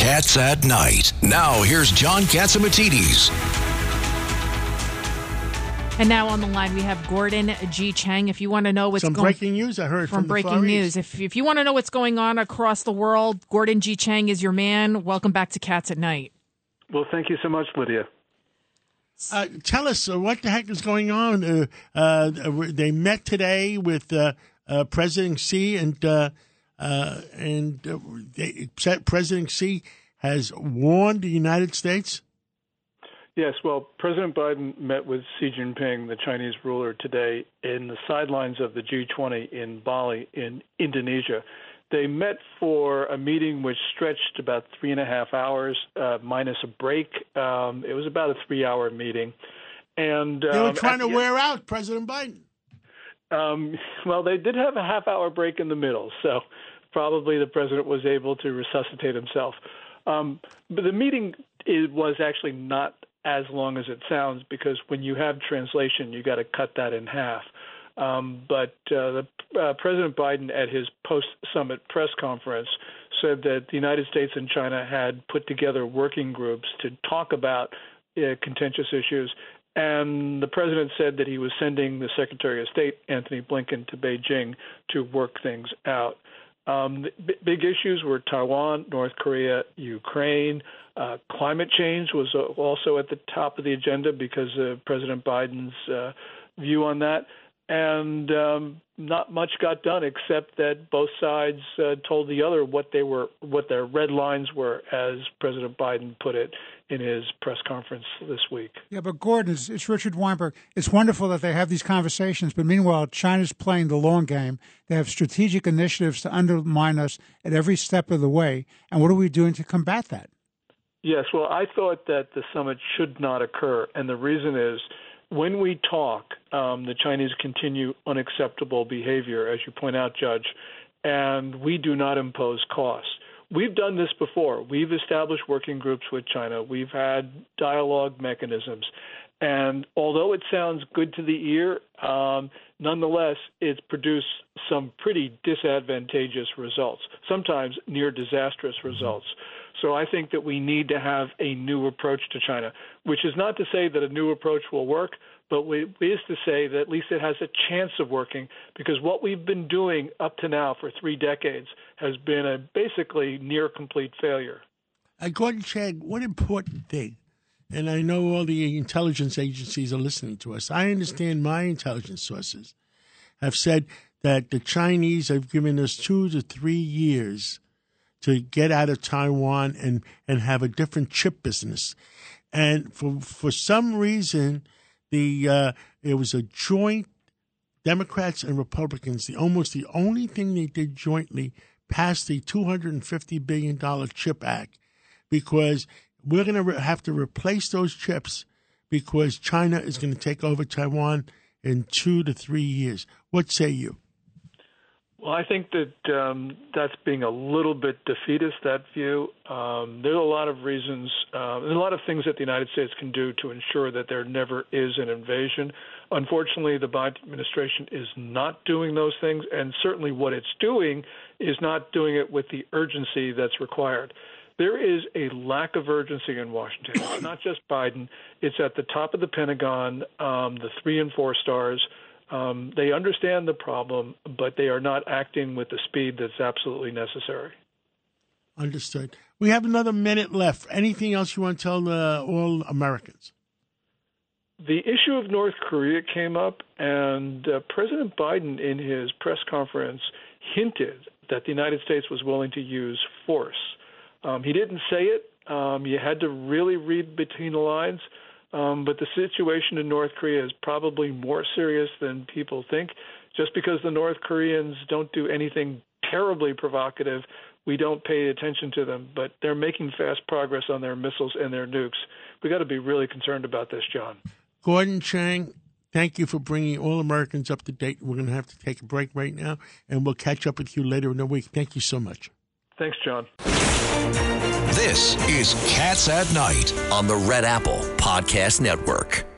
Cats at Night. Now, here's John Catsimatidis. And now on the line we have Gordon G. Chang. If you want to know what's Some going breaking news I heard from, from, the breaking Far news, East. if if you want to know what's going on across the world, Gordon G. Chang is your man. Welcome back to Cats at Night. Well, thank you so much, Lidia. Uh, tell us uh, what the heck is going on. Uh, uh, they met today with uh, uh, President Xi, and uh, and uh, they, President Xi has warned the United States. Yes, well, President Biden met with Xi Jinping, the Chinese ruler, today in the sidelines of the G20 in Bali, in Indonesia. They met for a meeting which stretched about three and a half hours, uh, minus a break. Um, it was about a three-hour meeting, and They were um, trying to the- wear out President Biden. Um, well, they did have a half-hour break in the middle, so probably the president was able to resuscitate himself. Um, but the meeting it was actually not as long as it sounds because when you have translation, you got to cut that in half. Um, but uh, the, uh, President Biden, at his post-summit press conference, said that the United States and China had put together working groups to talk about uh, contentious issues. And the president said that he was sending the Secretary of State, Antony Blinken, to Beijing to work things out. Um, b- big issues were Taiwan, North Korea, Ukraine. Uh, climate change was uh, also at the top of the agenda because of President Biden's uh, view on that. And um, not much got done except that both sides uh, told the other what they were, what their red lines were, as President Biden put it in his press conference this week. Yeah, but Gordon, it's, it's Richard Weinberg. It's wonderful that they have these conversations, but meanwhile, China's playing the long game. They have strategic initiatives to undermine us at every step of the way. And what are we doing to combat that? Yes, well, I thought that the summit should not occur, and the reason is when we talk, um, the Chinese continue unacceptable behavior, as you point out, Judge, and we do not impose costs. We've done this before. We've established working groups with China. We've had dialogue mechanisms. And although it sounds good to the ear, um, nonetheless, it's produced some pretty disadvantageous results, sometimes near disastrous results. So I think that we need to have a new approach to China, which is not to say that a new approach will work, but we, is to say that at least it has a chance of working because what we've been doing up to now for three decades has been a basically near complete failure. Uh, Gordon Chang, one important thing, and I know all the intelligence agencies are listening to us. I understand my intelligence sources have said that the Chinese have given us two to three years to get out of Taiwan and, and have a different chip business. And for for some reason, the uh, it was a joint Democrats and Republicans. The almost the only thing they did jointly passed the two hundred and fifty billion dollar chip act because we're going to re- have to replace those chips because China is going to take over Taiwan in two to three years. What say you? Well, I think that um, that's being a little bit defeatist. That view. Um, there's a lot of reasons. Uh, there's a lot of things that the United States can do to ensure that there never is an invasion. Unfortunately, the Biden administration is not doing those things, and certainly what it's doing is not doing it with the urgency that's required. There is a lack of urgency in Washington. It's not just Biden. It's at the top of the Pentagon, um, the three and four stars. Um, they understand the problem, but they are not acting with the speed that's absolutely necessary. Understood. We have another minute left. Anything else you want to tell uh, all Americans? The issue of North Korea came up, and uh, President Biden, in his press conference, hinted that the United States was willing to use force. Um, he didn't say it. Um, you had to really read between the lines. Um, but the situation in North Korea is probably more serious than people think. Just because the North Koreans don't do anything terribly provocative, we don't pay attention to them. But they're making fast progress on their missiles and their nukes. We got to be really concerned about this, John. Gordon Chang, thank you for bringing all Americans up to date. We're going to have to take a break right now, and we'll catch up with you later in the week. Thank you so much. Thanks, John. This is Cats at Night on the Red Apple Podcast Network.